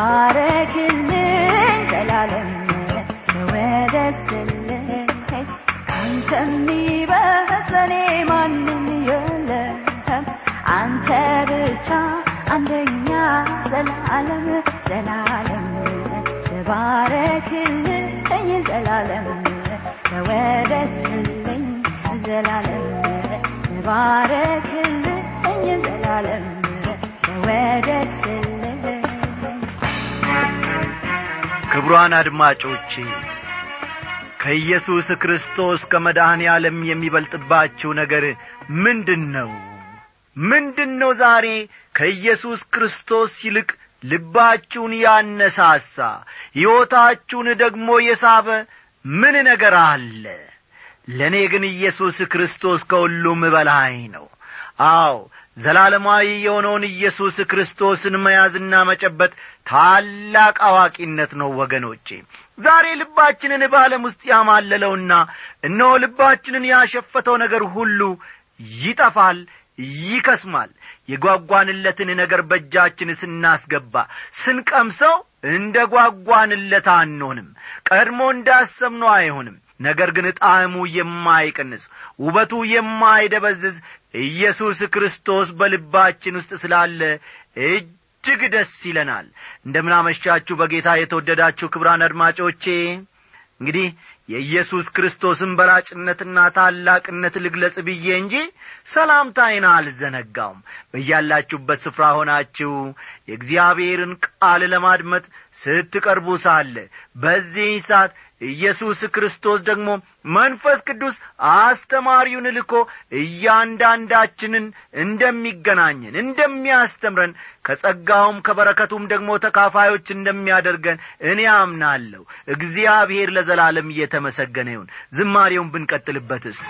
ተባረክልኝ ክቡራን አድማጮቼ ከኢየሱስ ክርስቶስ ከመድኃኔ ዓለም የሚበልጥባችሁ ነገር ምንድን ነው ምንድን ነው ዛሬ ከኢየሱስ ክርስቶስ ይልቅ ልባችሁን ያነሳሳ ሕይወታችሁን ደግሞ የሳበ ምን ነገር አለ? ለእኔ ግን ኢየሱስ ክርስቶስ ከሁሉም በላይ ነው። አዎ ዘላለማዊ የሆነውን ኢየሱስ ክርስቶስን መያዝና መጨበጥ ታላቅ አዋቂነት ነው ወገኖቼ። ዛሬ ልባችንን በዓለም ውስጥ ያማለለውና እነሆ ልባችንን ያሸፈተው ነገር ሁሉ ይጠፋል ይከስማል። የጓጓንለትን ነገር በእጃችን ስናስገባ ስንቀምሰው እንደ ጓጓንለት አንሆንም። ቀድሞ እንዳሰብነው አይሆንም። ነገር ግን ጣዕሙ የማይቀንስ ውበቱ የማይደበዝዝ ኢየሱስ ክርስቶስ በልባችን ውስጥ ስላለ እጅግ ደስ ይለናል። እንደምናመሻችሁ በጌታ የተወደዳችሁ ክብራን አድማጮቼ። እንግዲህ የኢየሱስ ክርስቶስን በላጭነትና ታላቅነት ልግለጽ ብዬ እንጂ ሰላምታይን አልዘነጋውም። በያላችሁበት ስፍራ ሆናችሁ የእግዚአብሔርን ቃል ለማድመጥ ስትቀርቡ ሳለ በዚህ ሰዓት ኢየሱስ ክርስቶስ ደግሞ መንፈስ ቅዱስ አስተማሪውን ልኮ እያንዳንዳችንን እንደሚገናኘን እንደሚያስተምረን ከጸጋውም ከበረከቱም ደግሞ ተካፋዮች እንደሚያደርገን እኔ አምናለሁ። እግዚአብሔር ለዘላለም እየተመሰገነ ይሁን። ዝማሬውን ብንቀጥልበትስ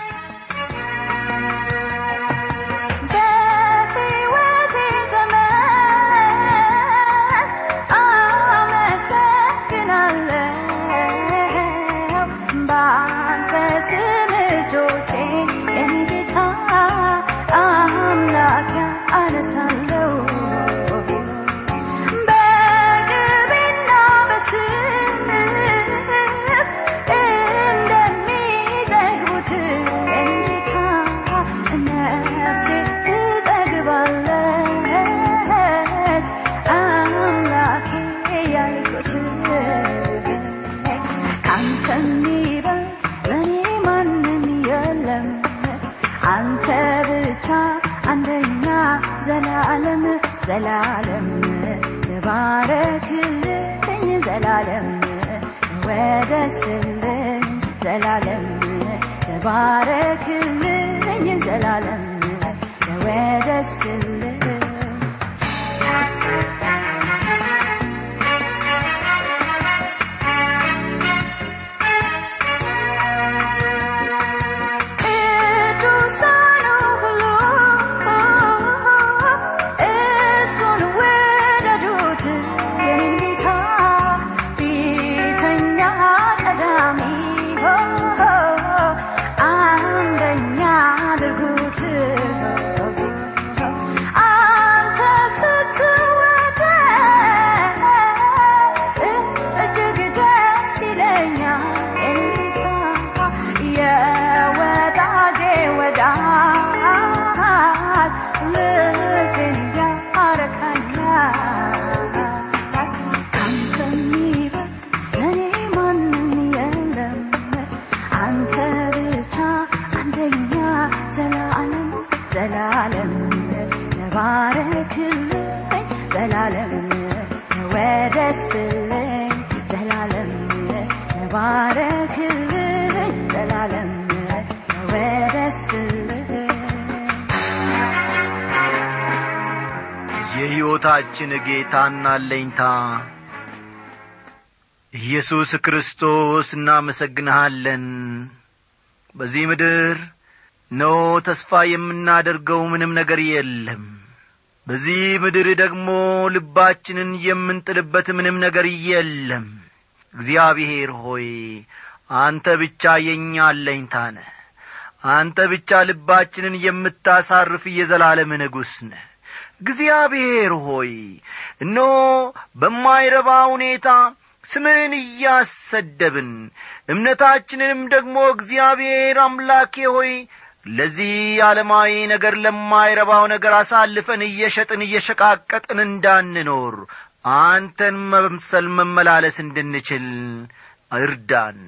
አንተ ብቻ አንደኛ ዘላለም ዘላለም ተባረክልኝ ዘላለም ወደስልኝ ዘላለም ተባረክልኝ ዘላለም ወደስልኝ የሕይወታችን ጌታና አለኝታ። ኢየሱስ ክርስቶስ እናመሰግንሃለን። በዚህ ምድር ነው ተስፋ የምናደርገው ምንም ነገር የለም። በዚህ ምድር ደግሞ ልባችንን የምንጥልበት ምንም ነገር የለም። እግዚአብሔር ሆይ አንተ ብቻ የእኛ አለኝታ ነህ። አንተ ብቻ ልባችንን የምታሳርፍ የዘላለም ንጉሥ ነህ እግዚአብሔር ሆይ እነሆ በማይረባ ሁኔታ ስምህን እያሰደብን እምነታችንንም ደግሞ እግዚአብሔር አምላኬ ሆይ ለዚህ ዓለማዊ ነገር ለማይረባው ነገር አሳልፈን እየሸጥን እየሸቃቀጥን እንዳንኖር አንተን መምሰል መመላለስ እንድንችል እርዳን።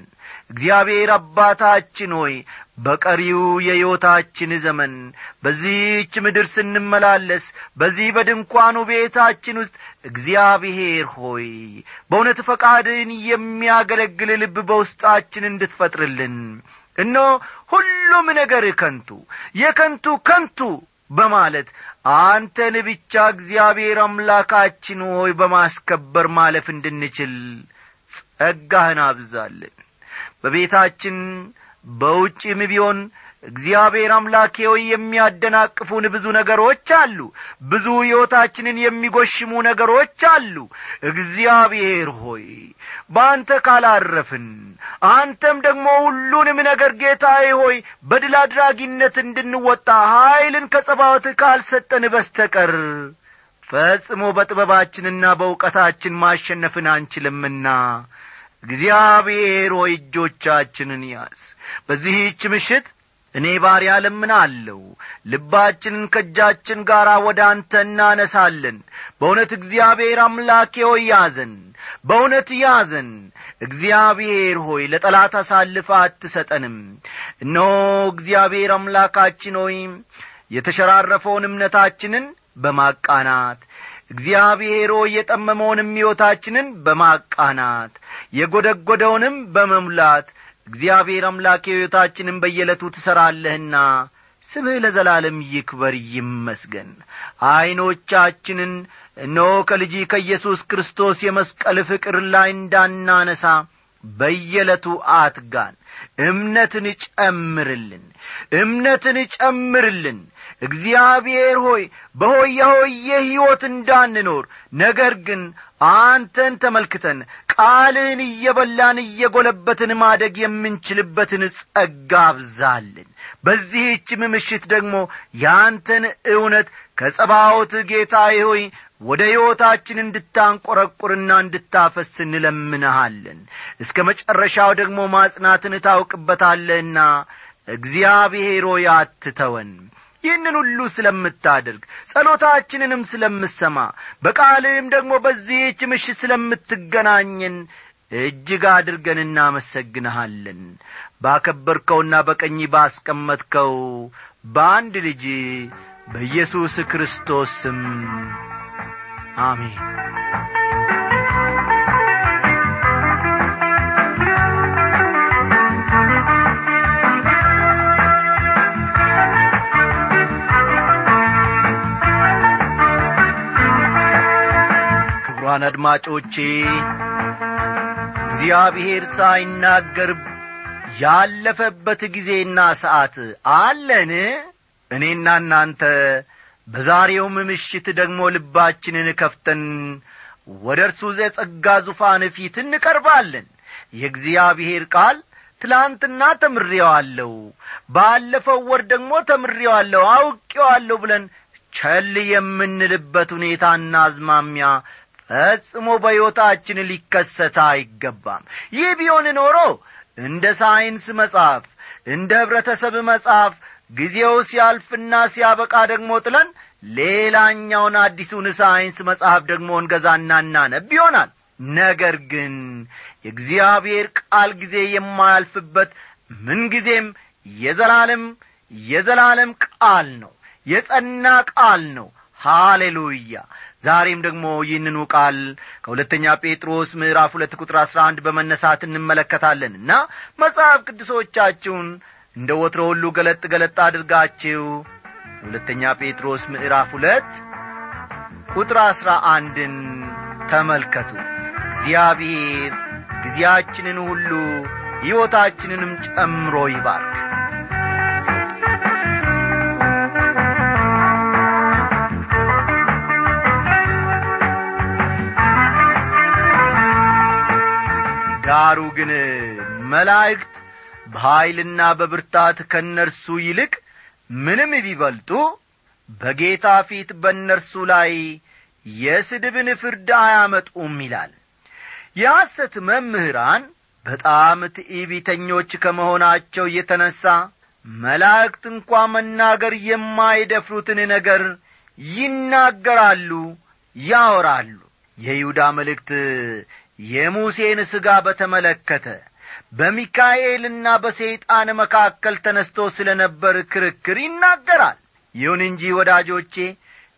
እግዚአብሔር አባታችን ሆይ በቀሪው የሕይወታችን ዘመን በዚህች ምድር ስንመላለስ በዚህ በድንኳኑ ቤታችን ውስጥ እግዚአብሔር ሆይ በእውነት ፈቃድን የሚያገለግል ልብ በውስጣችን እንድትፈጥርልን እኖ ሁሉም ነገር ከንቱ የከንቱ ከንቱ በማለት አንተን ብቻ እግዚአብሔር አምላካችን ሆይ በማስከበር ማለፍ እንድንችል ጸጋህን አብዛልን። በቤታችን በውጭም ቢሆን እግዚአብሔር አምላኬ ሆይ የሚያደናቅፉን ብዙ ነገሮች አሉ። ብዙ ሕይወታችንን የሚጐሽሙ ነገሮች አሉ። እግዚአብሔር ሆይ በአንተ ካላረፍን አንተም ደግሞ ሁሉንም ነገር ጌታዬ ሆይ በድል አድራጊነት እንድንወጣ ኀይልን ከጸባወት ካልሰጠን በስተቀር ፈጽሞ በጥበባችንና በእውቀታችን ማሸነፍን አንችልምና እግዚአብሔር ሆይ እጆቻችንን ያዝ። በዚህች ምሽት እኔ ባሪያ ለምናለሁ ልባችንን ከእጃችን ጋር ወደ አንተ እናነሳለን። በእውነት እግዚአብሔር አምላኬ ሆይ ያዘን በእውነት ያዘን። እግዚአብሔር ሆይ ለጠላት አሳልፈ አትሰጠንም። እነሆ እግዚአብሔር አምላካችን ሆይ የተሸራረፈውን እምነታችንን በማቃናት እግዚአብሔር የጠመመውንም ሕይወታችንን በማቃናት የጐደጐደውንም በመሙላት እግዚአብሔር አምላክ ሕይወታችንን በየዕለቱ ትሠራለህና ስምህ ለዘላለም ይክበር ይመስገን። ዐይኖቻችንን እነሆ ከልጂ ከኢየሱስ ክርስቶስ የመስቀል ፍቅር ላይ እንዳናነሳ በየዕለቱ አትጋን። እምነትን ጨምርልን እምነትን ጨምርልን እግዚአብሔር ሆይ በሆየ ሆየ ሕይወት እንዳንኖር ነገር ግን አንተን ተመልክተን ቃልህን እየበላን እየጐለበትን ማደግ የምንችልበትን ጸጋ አብዛልን። በዚህችም ምሽት ደግሞ ያንተን እውነት ከጸባዖት ጌታዬ ሆይ ወደ ሕይወታችን እንድታንቈረቁርና እንድታፈስ እንለምንሃለን እስከ መጨረሻው ደግሞ ማጽናትን ታውቅበታለህና እግዚአብሔር ሆይ አትተወን ይህንን ሁሉ ስለምታደርግ ጸሎታችንንም ስለምሰማ በቃልህም ደግሞ በዚህች ምሽት ስለምትገናኘን እጅግ አድርገን እናመሰግንሃለን። ባከበርከውና በቀኝ ባስቀመጥከው በአንድ ልጅ በኢየሱስ ክርስቶስ ስም አሜን ክቡራን አድማጮቼ። እግዚአብሔር ሳይናገር ያለፈበት ጊዜና ሰዓት አለን። እኔና እናንተ በዛሬውም ምሽት ደግሞ ልባችንን ከፍተን ወደ እርሱ የጸጋ ዙፋን ፊት እንቀርባለን። የእግዚአብሔር ቃል ትላንትና ተምሬዋለሁ ባለፈው ወር ደግሞ ተምሬዋለሁ አውቄዋለሁ ብለን ቸል የምንልበት ሁኔታና አዝማሚያ ፈጽሞ በሕይወታችን ሊከሰት አይገባም። ይህ ቢሆን ኖሮ እንደ ሳይንስ መጽሐፍ እንደ ኅብረተሰብ መጽሐፍ ጊዜው ሲያልፍና ሲያበቃ ደግሞ ጥለን ሌላኛውን አዲሱን ሳይንስ መጽሐፍ ደግሞ እንገዛና እናነብ ይሆናል። ነገር ግን የእግዚአብሔር ቃል ጊዜ የማያልፍበት ምንጊዜም የዘላለም የዘላለም ቃል ነው የጸና ቃል ነው። ሃሌሉያ ዛሬም ደግሞ ይህንኑ ቃል ከሁለተኛ ጴጥሮስ ምዕራፍ ሁለት ቁጥር አሥራ አንድ በመነሳት እንመለከታለንና መጽሐፍ ቅዱሶቻችሁን እንደ ወትሮ ሁሉ ገለጥ ገለጥ አድርጋችሁ ሁለተኛ ጴጥሮስ ምዕራፍ ሁለት ቁጥር አሥራ አንድን ተመልከቱ። እግዚአብሔር ጊዜያችንን ሁሉ ሕይወታችንንም ጨምሮ ይባርክ ዳሩ ግን መላእክት በኀይልና በብርታት ከእነርሱ ይልቅ ምንም ቢበልጡ በጌታ ፊት በእነርሱ ላይ የስድብን ፍርድ አያመጡም ይላል። የሐሰት መምህራን በጣም ትዕቢተኞች ከመሆናቸው የተነሣ መላእክት እንኳ መናገር የማይደፍሩትን ነገር ይናገራሉ ያወራሉ። የይሁዳ መልእክት የሙሴን ሥጋ በተመለከተ በሚካኤልና በሰይጣን መካከል ተነስቶ ስለ ነበር ክርክር ይናገራል። ይሁን እንጂ ወዳጆቼ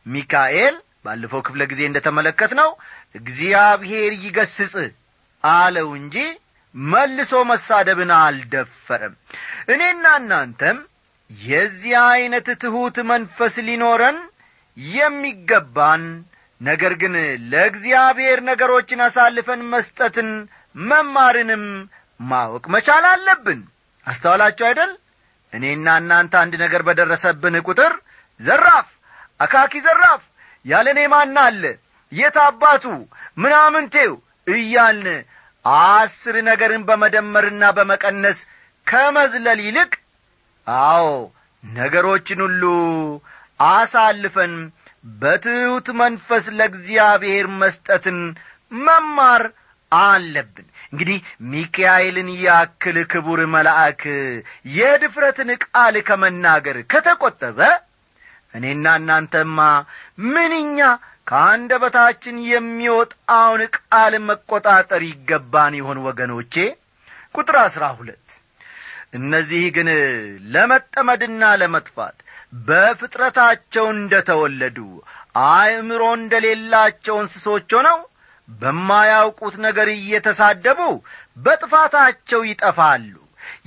ሚካኤል ባለፈው ክፍለ ጊዜ እንደ ተመለከት ነው እግዚአብሔር ይገስጽ አለው እንጂ መልሶ መሳደብን አልደፈረም። እኔና እናንተም የዚህ ዐይነት ትሑት መንፈስ ሊኖረን የሚገባን ነገር ግን ለእግዚአብሔር ነገሮችን አሳልፈን መስጠትን መማርንም ማወቅ መቻል አለብን። አስተዋላችሁ አይደል? እኔና እናንተ አንድ ነገር በደረሰብን ቁጥር ዘራፍ አካኪ ዘራፍ ያለ እኔ ማን አለ? የት አባቱ? ምናምንቴው? እያልን አስር ነገርን በመደመርና በመቀነስ ከመዝለል ይልቅ አዎ ነገሮችን ሁሉ አሳልፈን በትሑት መንፈስ ለእግዚአብሔር መስጠትን መማር አለብን። እንግዲህ ሚካኤልን ያክል ክቡር መልአክ የድፍረትን ቃል ከመናገር ከተቈጠበ እኔና እናንተማ ምንኛ ከአንደበታችን የሚወጣውን ቃል መቈጣጠር ይገባን ይሆን ወገኖቼ? ቁጥር አሥራ ሁለት። እነዚህ ግን ለመጠመድና ለመጥፋት በፍጥረታቸው እንደ ተወለዱ አእምሮ እንደሌላቸው እንስሶች ሆነው በማያውቁት ነገር እየተሳደቡ በጥፋታቸው ይጠፋሉ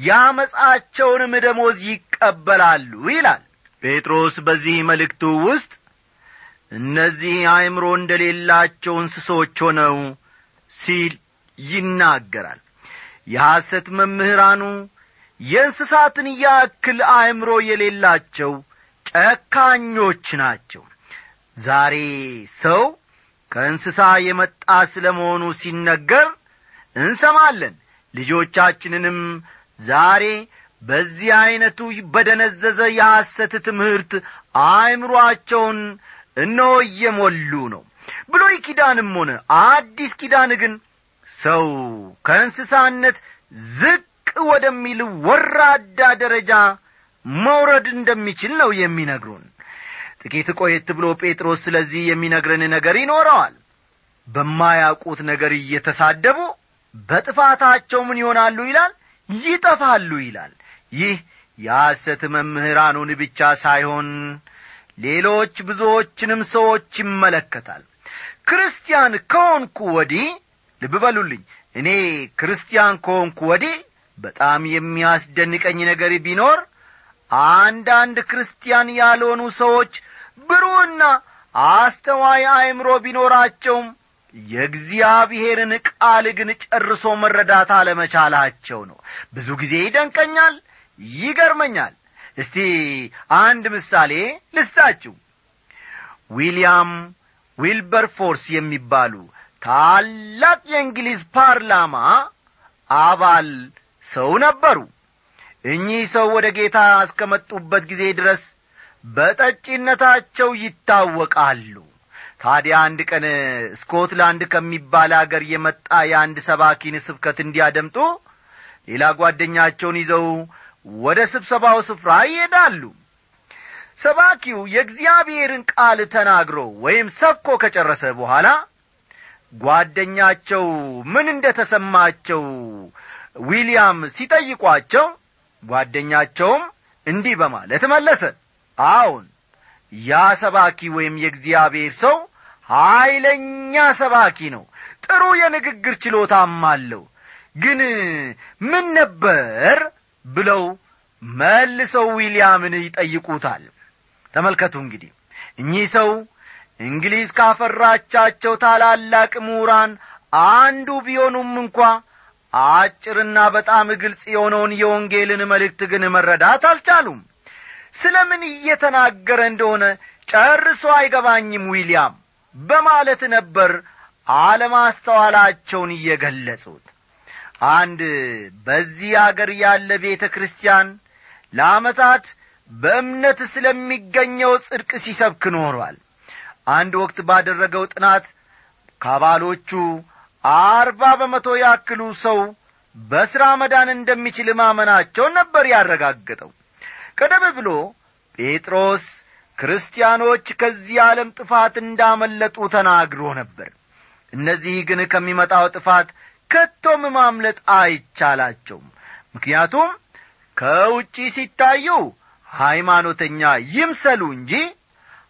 ያመፃቸውንም ደሞዝ ይቀበላሉ ይላል። ጴጥሮስ በዚህ መልእክቱ ውስጥ እነዚህ አእምሮ እንደሌላቸው እንስሶች ሆነው ሲል ይናገራል። የሐሰት መምህራኑ የእንስሳትን ያክል አእምሮ የሌላቸው ጨካኞች ናቸው። ዛሬ ሰው ከእንስሳ የመጣ ስለ መሆኑ ሲነገር እንሰማለን። ልጆቻችንንም ዛሬ በዚህ ዐይነቱ በደነዘዘ የሐሰት ትምህርት አእምሮአቸውን እነሆ እየሞሉ ነው። ብሎይ ኪዳንም ሆነ አዲስ ኪዳን ግን ሰው ከእንስሳነት ዝቅ ወደሚል ወራዳ ደረጃ መውረድ እንደሚችል ነው የሚነግሩን። ጥቂት ቆየት ብሎ ጴጥሮስ ስለዚህ የሚነግረን ነገር ይኖረዋል። በማያውቁት ነገር እየተሳደቡ በጥፋታቸው ምን ይሆናሉ ይላል? ይጠፋሉ ይላል። ይህ የሐሰት መምህራኑን ብቻ ሳይሆን ሌሎች ብዙዎችንም ሰዎች ይመለከታል። ክርስቲያን ከሆንኩ ወዲህ ልብ በሉልኝ እኔ ክርስቲያን ከሆንኩ ወዲህ በጣም የሚያስደንቀኝ ነገር ቢኖር አንዳንድ ክርስቲያን ያልሆኑ ሰዎች ብሩህና አስተዋይ አእምሮ ቢኖራቸውም የእግዚአብሔርን ቃል ግን ጨርሶ መረዳት አለመቻላቸው ነው። ብዙ ጊዜ ይደንቀኛል ይገርመኛል። እስቲ አንድ ምሳሌ ልስጣችሁ። ዊልያም ዊልበርፎርስ የሚባሉ ታላቅ የእንግሊዝ ፓርላማ አባል ሰው ነበሩ እኚህ ሰው ወደ ጌታ እስከመጡበት ጊዜ ድረስ በጠጪነታቸው ይታወቃሉ። ታዲያ አንድ ቀን ስኮትላንድ ከሚባል አገር የመጣ የአንድ ሰባኪን ስብከት እንዲያደምጡ ሌላ ጓደኛቸውን ይዘው ወደ ስብሰባው ስፍራ ይሄዳሉ። ሰባኪው የእግዚአብሔርን ቃል ተናግሮ ወይም ሰብኮ ከጨረሰ በኋላ ጓደኛቸው ምን እንደ ተሰማቸው ዊልያም ሲጠይቋቸው ጓደኛቸውም እንዲህ በማለት መለሰ። አዎን ያ ሰባኪ ወይም የእግዚአብሔር ሰው ኀይለኛ ሰባኪ ነው። ጥሩ የንግግር ችሎታም አለው። ግን ምን ነበር ብለው መልሰው ዊልያምን ይጠይቁታል። ተመልከቱ እንግዲህ እኚህ ሰው እንግሊዝ ካፈራቻቸው ታላላቅ ምሁራን አንዱ ቢሆኑም እንኳ አጭርና በጣም ግልጽ የሆነውን የወንጌልን መልእክት ግን መረዳት አልቻሉም። ስለ ምን እየተናገረ እንደሆነ ጨርሶ አይገባኝም ዊልያም በማለት ነበር አለማስተዋላቸውን እየገለጹት። አንድ በዚህ አገር ያለ ቤተ ክርስቲያን ለዓመታት በእምነት ስለሚገኘው ጽድቅ ሲሰብክ ኖሯል። አንድ ወቅት ባደረገው ጥናት ከአባሎቹ አርባ በመቶ ያክሉ ሰው በሥራ መዳን እንደሚችል ማመናቸውን ነበር ያረጋገጠው። ቀደም ብሎ ጴጥሮስ ክርስቲያኖች ከዚህ ዓለም ጥፋት እንዳመለጡ ተናግሮ ነበር። እነዚህ ግን ከሚመጣው ጥፋት ከቶም ማምለጥ አይቻላቸውም። ምክንያቱም ከውጪ ሲታዩ ሃይማኖተኛ ይምሰሉ እንጂ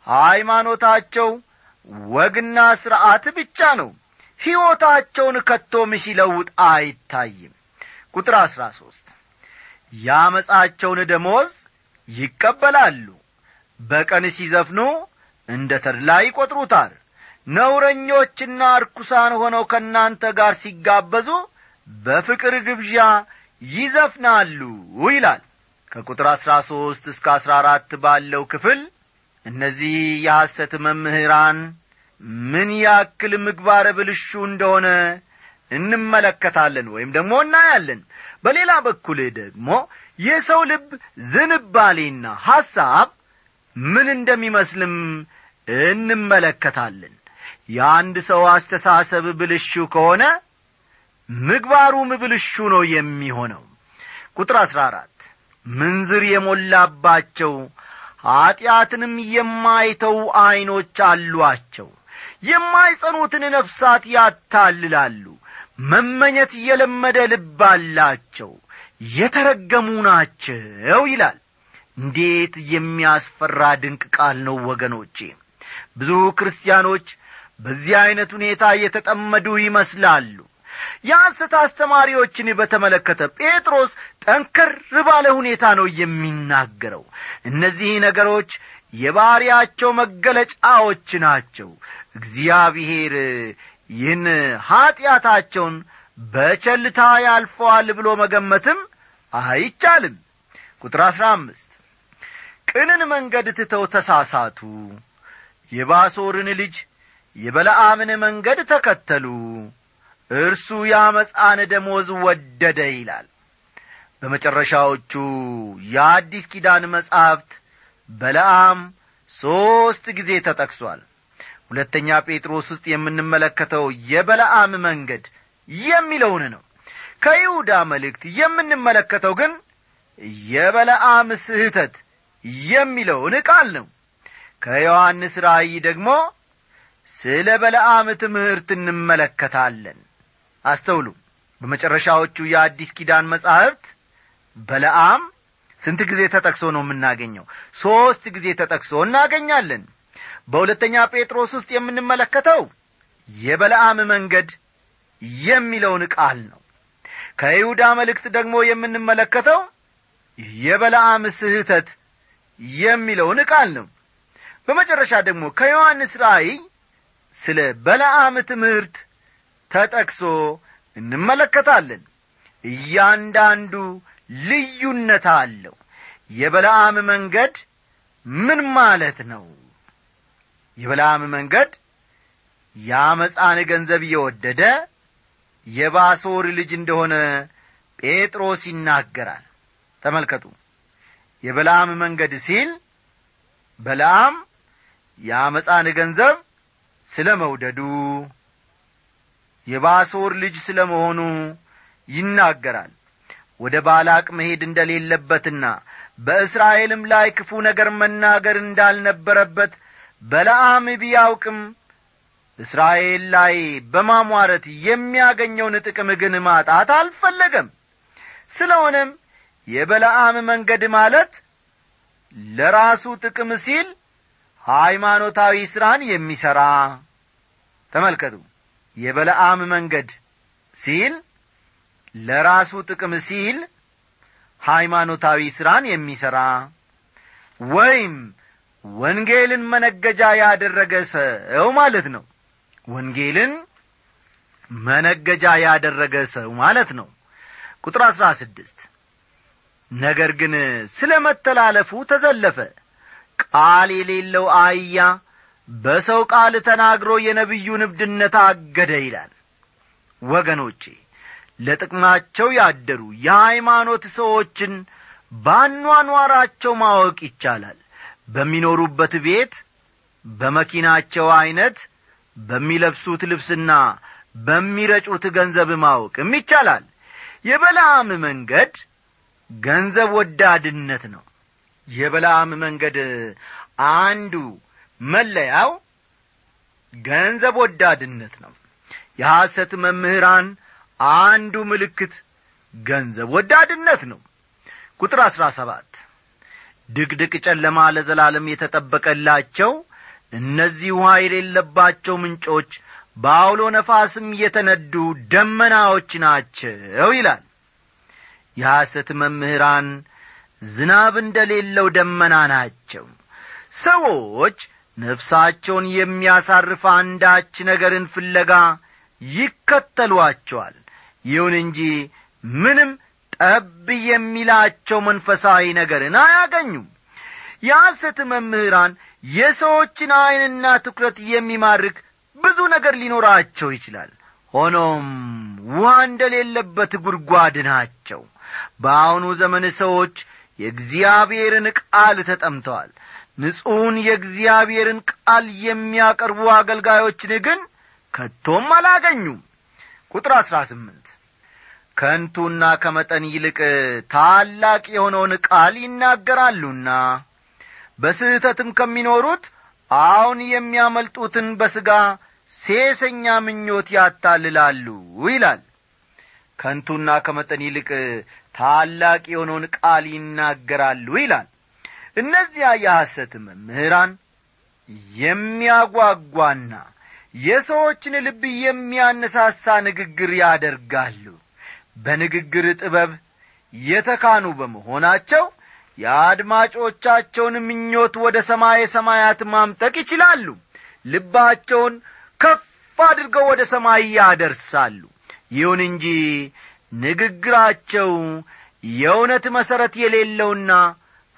ሃይማኖታቸው ወግና ሥርዓት ብቻ ነው ሕይወታቸውን ከቶም ሲለውጥ አይታይም። ቁጥር አሥራ ሦስት ያመፃቸውን ደሞዝ ይቀበላሉ። በቀን ሲዘፍኑ እንደ ተድላ ይቈጥሩታል ነውረኞችና እርኩሳን ሆነው ከእናንተ ጋር ሲጋበዙ በፍቅር ግብዣ ይዘፍናሉ ይላል። ከቁጥር አሥራ ሦስት እስከ አሥራ አራት ባለው ክፍል እነዚህ የሐሰት መምህራን ምን ያክል ምግባረ ብልሹ እንደሆነ እንመለከታለን ወይም ደግሞ እናያለን። በሌላ በኩል ደግሞ የሰው ልብ ዝንባሌና ሐሳብ ምን እንደሚመስልም እንመለከታለን። የአንድ ሰው አስተሳሰብ ብልሹ ከሆነ ምግባሩም ብልሹ ነው የሚሆነው። ቁጥር አሥራ አራት ምንዝር የሞላባቸው ኀጢአትንም የማይተው ዐይኖች አሏቸው የማይጸኑትን ነፍሳት ያታልላሉ። መመኘት የለመደ ልብ አላቸው። የተረገሙ ናቸው ይላል። እንዴት የሚያስፈራ ድንቅ ቃል ነው ወገኖቼ! ብዙ ክርስቲያኖች በዚህ ዐይነት ሁኔታ የተጠመዱ ይመስላሉ። የሐሰት አስተማሪዎችን በተመለከተ ጴጥሮስ ጠንከር ባለ ሁኔታ ነው የሚናገረው። እነዚህ ነገሮች የባሕርያቸው መገለጫዎች ናቸው እግዚአብሔር ይህን ኀጢአታቸውን በቸልታ ያልፈዋል ብሎ መገመትም አይቻልም። ቁጥር አሥራ አምስት ቅንን መንገድ ትተው ተሳሳቱ። የባሶርን ልጅ የበለዓምን መንገድ ተከተሉ። እርሱ ያመፃን ደሞዝ ወደደ ይላል። በመጨረሻዎቹ የአዲስ ኪዳን መጻሕፍት በለዓም ሦስት ጊዜ ተጠቅሷል ሁለተኛ ጴጥሮስ ውስጥ የምንመለከተው የበለዓም መንገድ የሚለውን ነው። ከይሁዳ መልእክት የምንመለከተው ግን የበለዓም ስህተት የሚለውን ቃል ነው። ከዮሐንስ ራእይ ደግሞ ስለ በለዓም ትምህርት እንመለከታለን። አስተውሉ። በመጨረሻዎቹ የአዲስ ኪዳን መጻሕፍት በለዓም ስንት ጊዜ ተጠቅሶ ነው የምናገኘው? ሦስት ጊዜ ተጠቅሶ እናገኛለን በሁለተኛ ጴጥሮስ ውስጥ የምንመለከተው የበለዓም መንገድ የሚለውን ቃል ነው። ከይሁዳ መልእክት ደግሞ የምንመለከተው የበለዓም ስህተት የሚለውን ቃል ነው። በመጨረሻ ደግሞ ከዮሐንስ ራእይ ስለ በለዓም ትምህርት ተጠቅሶ እንመለከታለን። እያንዳንዱ ልዩነት አለው። የበለዓም መንገድ ምን ማለት ነው የበለዓም መንገድ የአመፃን ገንዘብ እየወደደ የባሶር ልጅ እንደሆነ ጴጥሮስ ይናገራል። ተመልከቱ። የበለዓም መንገድ ሲል በለዓም የአመፃን ገንዘብ ስለ መውደዱ የባሶር ልጅ ስለ መሆኑ ይናገራል። ወደ ባላቅ መሄድ እንደሌለበትና በእስራኤልም ላይ ክፉ ነገር መናገር እንዳልነበረበት በለዓም ቢያውቅም እስራኤል ላይ በማሟረት የሚያገኘውን ጥቅም ግን ማጣት አልፈለገም። ስለሆነም የበለዓም መንገድ ማለት ለራሱ ጥቅም ሲል ሃይማኖታዊ ሥራን የሚሠራ ተመልከቱ። የበለዓም መንገድ ሲል ለራሱ ጥቅም ሲል ሃይማኖታዊ ሥራን የሚሠራ ወይም ወንጌልን መነገጃ ያደረገ ሰው ማለት ነው። ወንጌልን መነገጃ ያደረገ ሰው ማለት ነው። ቁጥር አሥራ ስድስት ነገር ግን ስለ መተላለፉ ተዘለፈ። ቃል የሌለው አህያ በሰው ቃል ተናግሮ የነቢዩን እብድነት አገደ ይላል። ወገኖቼ ለጥቅማቸው ያደሩ የሃይማኖት ሰዎችን ባኗኗራቸው ማወቅ ይቻላል በሚኖሩበት ቤት በመኪናቸው ዐይነት በሚለብሱት ልብስና በሚረጩት ገንዘብ ማወቅም ይቻላል። የበላም መንገድ ገንዘብ ወዳድነት ነው። የበላም መንገድ አንዱ መለያው ገንዘብ ወዳድነት ነው። የሐሰት መምህራን አንዱ ምልክት ገንዘብ ወዳድነት ነው። ቁጥር አሥራ ሰባት ድቅድቅ ጨለማ ለዘላለም የተጠበቀላቸው እነዚህ ውኃ የሌለባቸው ምንጮች በአውሎ ነፋስም የተነዱ ደመናዎች ናቸው ይላል። የሐሰት መምህራን ዝናብ እንደሌለው ደመና ናቸው። ሰዎች ነፍሳቸውን የሚያሳርፍ አንዳች ነገርን ፍለጋ ይከተሏቸዋል። ይሁን እንጂ ምንም ጠብ የሚላቸው መንፈሳዊ ነገርን አያገኙም። የሐሰት መምህራን የሰዎችን ዐይንና ትኩረት የሚማርክ ብዙ ነገር ሊኖራቸው ይችላል። ሆኖም ውሃ እንደሌለበት ጉድጓድ ናቸው። በአሁኑ ዘመን ሰዎች የእግዚአብሔርን ቃል ተጠምተዋል። ንጹሕን የእግዚአብሔርን ቃል የሚያቀርቡ አገልጋዮችን ግን ከቶም አላገኙም። ቁጥር አሥራ ስምንት ከንቱና ከመጠን ይልቅ ታላቅ የሆነውን ቃል ይናገራሉና በስህተትም ከሚኖሩት አሁን የሚያመልጡትን በሥጋ ሴሰኛ ምኞት ያታልላሉ ይላል። ከንቱና ከመጠን ይልቅ ታላቅ የሆነውን ቃል ይናገራሉ ይላል። እነዚያ የሐሰት መምህራን የሚያጓጓና የሰዎችን ልብ የሚያነሳሳ ንግግር ያደርጋሉ በንግግር ጥበብ የተካኑ በመሆናቸው የአድማጮቻቸውን ምኞት ወደ ሰማየ ሰማያት ማምጠቅ ይችላሉ። ልባቸውን ከፍ አድርገው ወደ ሰማይ ያደርሳሉ። ይሁን እንጂ ንግግራቸው የእውነት መሠረት የሌለውና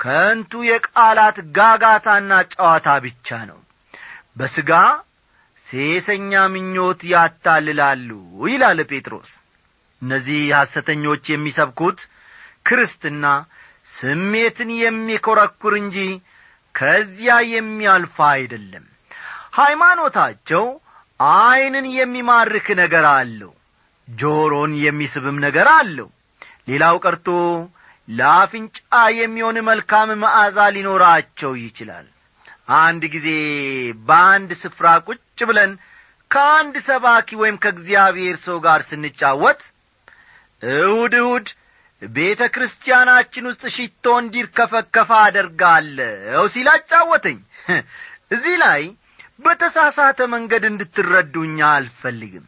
ከንቱ የቃላት ጋጋታና ጨዋታ ብቻ ነው። በሥጋ ሴሰኛ ምኞት ያታልላሉ ይላል ጴጥሮስ እነዚህ ሐሰተኞች የሚሰብኩት ክርስትና ስሜትን የሚኰረኩር እንጂ ከዚያ የሚያልፋ አይደለም። ሃይማኖታቸው ዐይንን የሚማርክ ነገር አለው ጆሮን የሚስብም ነገር አለው። ሌላው ቀርቶ ለአፍንጫ የሚሆን መልካም መዓዛ ሊኖራቸው ይችላል። አንድ ጊዜ በአንድ ስፍራ ቁጭ ብለን ከአንድ ሰባኪ ወይም ከእግዚአብሔር ሰው ጋር ስንጫወት እሁድ እሁድ ቤተ ክርስቲያናችን ውስጥ ሽቶ እንዲርከፈከፋ አደርጋለሁ ሲል አጫወተኝ። እዚህ ላይ በተሳሳተ መንገድ እንድትረዱኛ አልፈልግም።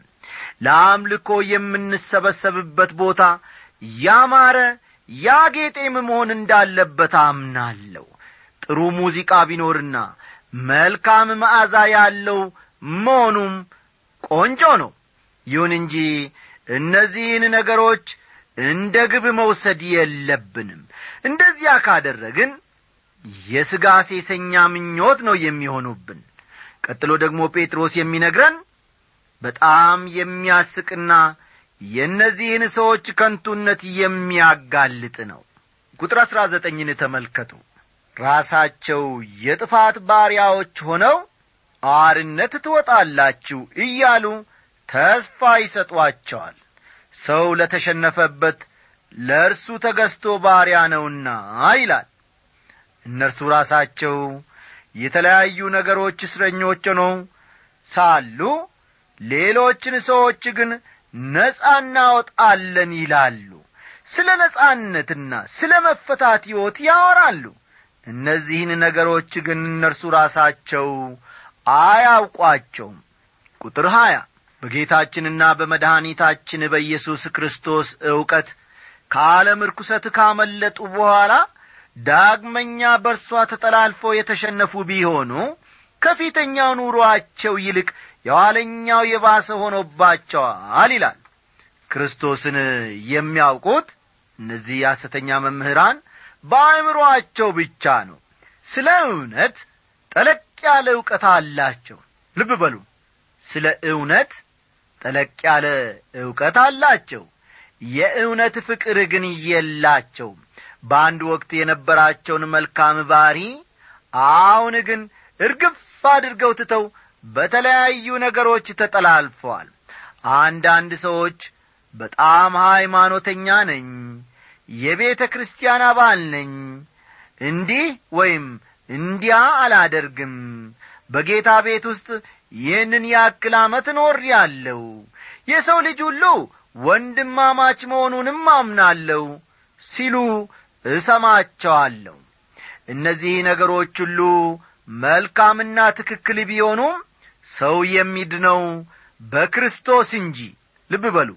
ለአምልኮ የምንሰበሰብበት ቦታ ያማረ ያጌጤም መሆን እንዳለበት አምናለሁ። ጥሩ ሙዚቃ ቢኖርና መልካም መዓዛ ያለው መሆኑም ቆንጆ ነው። ይሁን እንጂ እነዚህን ነገሮች እንደ ግብ መውሰድ የለብንም። እንደዚያ ካደረግን የሥጋ ሴሰኛ ምኞት ነው የሚሆኑብን። ቀጥሎ ደግሞ ጴጥሮስ የሚነግረን በጣም የሚያስቅና የእነዚህን ሰዎች ከንቱነት የሚያጋልጥ ነው። ቁጥር አሥራ ዘጠኝን ተመልከቱ። ራሳቸው የጥፋት ባሪያዎች ሆነው አርነት ትወጣላችሁ እያሉ ተስፋ ይሰጧቸዋል። ሰው ለተሸነፈበት ለእርሱ ተገዝቶ ባሪያ ነውና ይላል። እነርሱ ራሳቸው የተለያዩ ነገሮች እስረኞች ሆነው ሳሉ ሌሎችን ሰዎች ግን ነጻ እናወጣለን ይላሉ። ስለ ነጻነትና ስለ መፈታት ሕይወት ያወራሉ። እነዚህን ነገሮች ግን እነርሱ ራሳቸው አያውቋቸውም። ቁጥር ሀያ በጌታችንና በመድኃኒታችን በኢየሱስ ክርስቶስ ዕውቀት ከዓለም ርኩሰት ካመለጡ በኋላ ዳግመኛ በእርሷ ተጠላልፎ የተሸነፉ ቢሆኑ ከፊተኛው ኑሮአቸው ይልቅ የኋለኛው የባሰ ሆኖባቸዋል ይላል። ክርስቶስን የሚያውቁት እነዚህ የሐሰተኛ መምህራን በአእምሮአቸው ብቻ ነው። ስለ እውነት ጠለቅ ያለ ዕውቀት አላቸው። ልብ በሉ። ስለ እውነት ጠለቅ ያለ ዕውቀት አላቸው። የእውነት ፍቅር ግን የላቸውም። በአንድ ወቅት የነበራቸውን መልካም ባሪ አሁን ግን እርግፍ አድርገው ትተው በተለያዩ ነገሮች ተጠላልፈዋል። አንዳንድ ሰዎች በጣም ሃይማኖተኛ ነኝ የቤተ ክርስቲያን አባል ነኝ እንዲህ ወይም እንዲያ አላደርግም በጌታ ቤት ውስጥ ይህንን ያክል ዓመት ኖር ያለው የሰው ልጅ ሁሉ ወንድማማች መሆኑንም አምናለሁ ሲሉ እሰማቸዋለሁ። እነዚህ ነገሮች ሁሉ መልካምና ትክክል ቢሆኑም ሰው የሚድነው በክርስቶስ እንጂ። ልብ በሉ።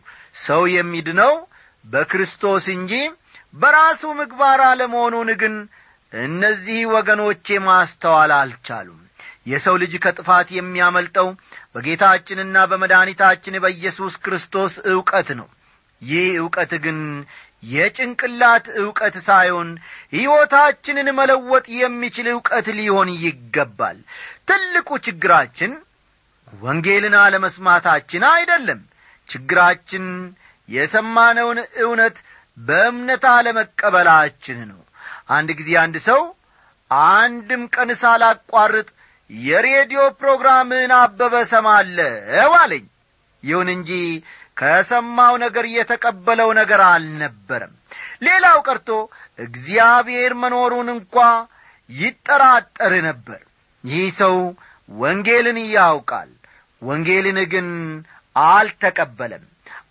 ሰው የሚድነው በክርስቶስ እንጂ። በራሱ ምግባር አለመሆኑን ግን እነዚህ ወገኖቼ ማስተዋል አልቻሉም የሰው ልጅ ከጥፋት የሚያመልጠው በጌታችንና በመድኃኒታችን በኢየሱስ ክርስቶስ ዕውቀት ነው። ይህ ዕውቀት ግን የጭንቅላት ዕውቀት ሳይሆን ሕይወታችንን መለወጥ የሚችል ዕውቀት ሊሆን ይገባል። ትልቁ ችግራችን ወንጌልን አለመስማታችን አይደለም። ችግራችን የሰማነውን እውነት በእምነት አለመቀበላችን ነው። አንድ ጊዜ አንድ ሰው አንድም ቀን ሳላቋርጥ የሬዲዮ ፕሮግራምን አበበ ሰማለው አለኝ። ይሁን እንጂ ከሰማው ነገር የተቀበለው ነገር አልነበረም። ሌላው ቀርቶ እግዚአብሔር መኖሩን እንኳ ይጠራጠር ነበር። ይህ ሰው ወንጌልን ያውቃል። ወንጌልን ግን አልተቀበለም።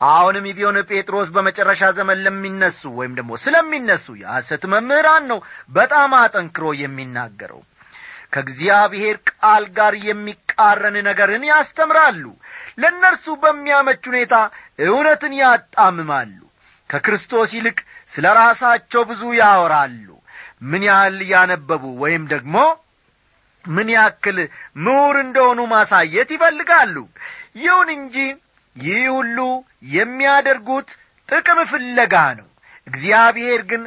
አሁንም ቢሆን ጴጥሮስ በመጨረሻ ዘመን ለሚነሱ ወይም ደግሞ ስለሚነሱ የሐሰት መምህራን ነው በጣም አጠንክሮ የሚናገረው ከእግዚአብሔር ቃል ጋር የሚቃረን ነገርን ያስተምራሉ። ለእነርሱ በሚያመች ሁኔታ እውነትን ያጣምማሉ። ከክርስቶስ ይልቅ ስለ ራሳቸው ብዙ ያወራሉ። ምን ያህል ያነበቡ ወይም ደግሞ ምን ያክል ምሁር እንደሆኑ ማሳየት ይፈልጋሉ። ይሁን እንጂ ይህ ሁሉ የሚያደርጉት ጥቅም ፍለጋ ነው እግዚአብሔር ግን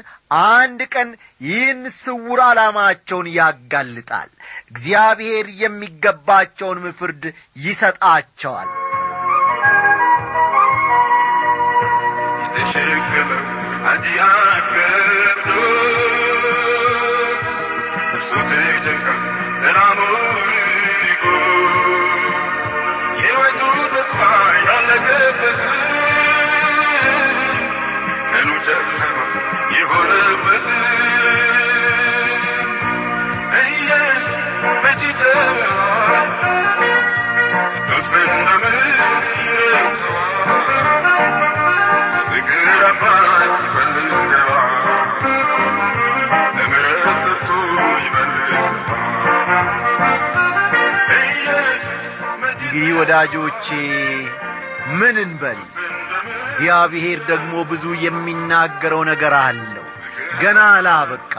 አንድ ቀን ይህን ስውር ዓላማቸውን ያጋልጣል። እግዚአብሔር የሚገባቸውን ፍርድ ይሰጣቸዋል። ሰላሙን እንግዲህ ወዳጆቼ ምን እንበል እግዚአብሔር ደግሞ ብዙ የሚናገረው ነገር አለው። ገና አላበቃ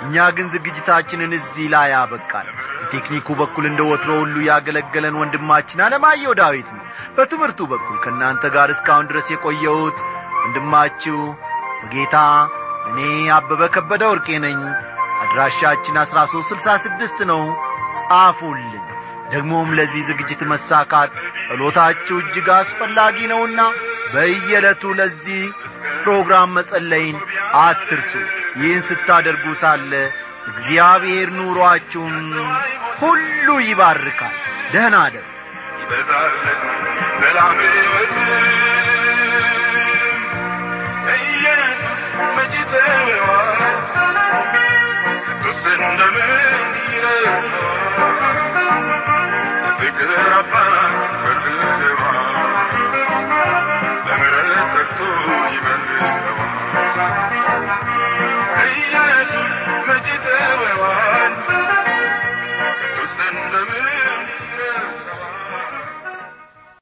እኛ ግን ዝግጅታችንን እዚህ ላይ ያበቃል በቴክኒኩ በኩል እንደ ወትሮ ሁሉ ያገለገለን ወንድማችን አለማየሁ ዳዊት ነው። በትምህርቱ በኩል ከእናንተ ጋር እስካሁን ድረስ የቆየሁት ወንድማችሁ በጌታ እኔ አበበ ከበደ ወርቄ ነኝ። አድራሻችን አሥራ ሦስት ስልሳ ስድስት ነው። ጻፉልን። ደግሞም ለዚህ ዝግጅት መሳካት ጸሎታችሁ እጅግ አስፈላጊ ነውና በየዕለቱ ለዚህ ፕሮግራም መጸለይን አትርሱ። ይህን ስታደርጉ ሳለ እግዚአብሔር ኑሮአችሁን ሁሉ ይባርካል። ደህና አደር ይበዛለት ሰላም ኢየሱስ መቼ ቅዱስ እንደምን ይረሳዋል? ፍቅር አባት ተግቶ ይመልሰዋል። ኢየሱስ መጪ ጥበዋል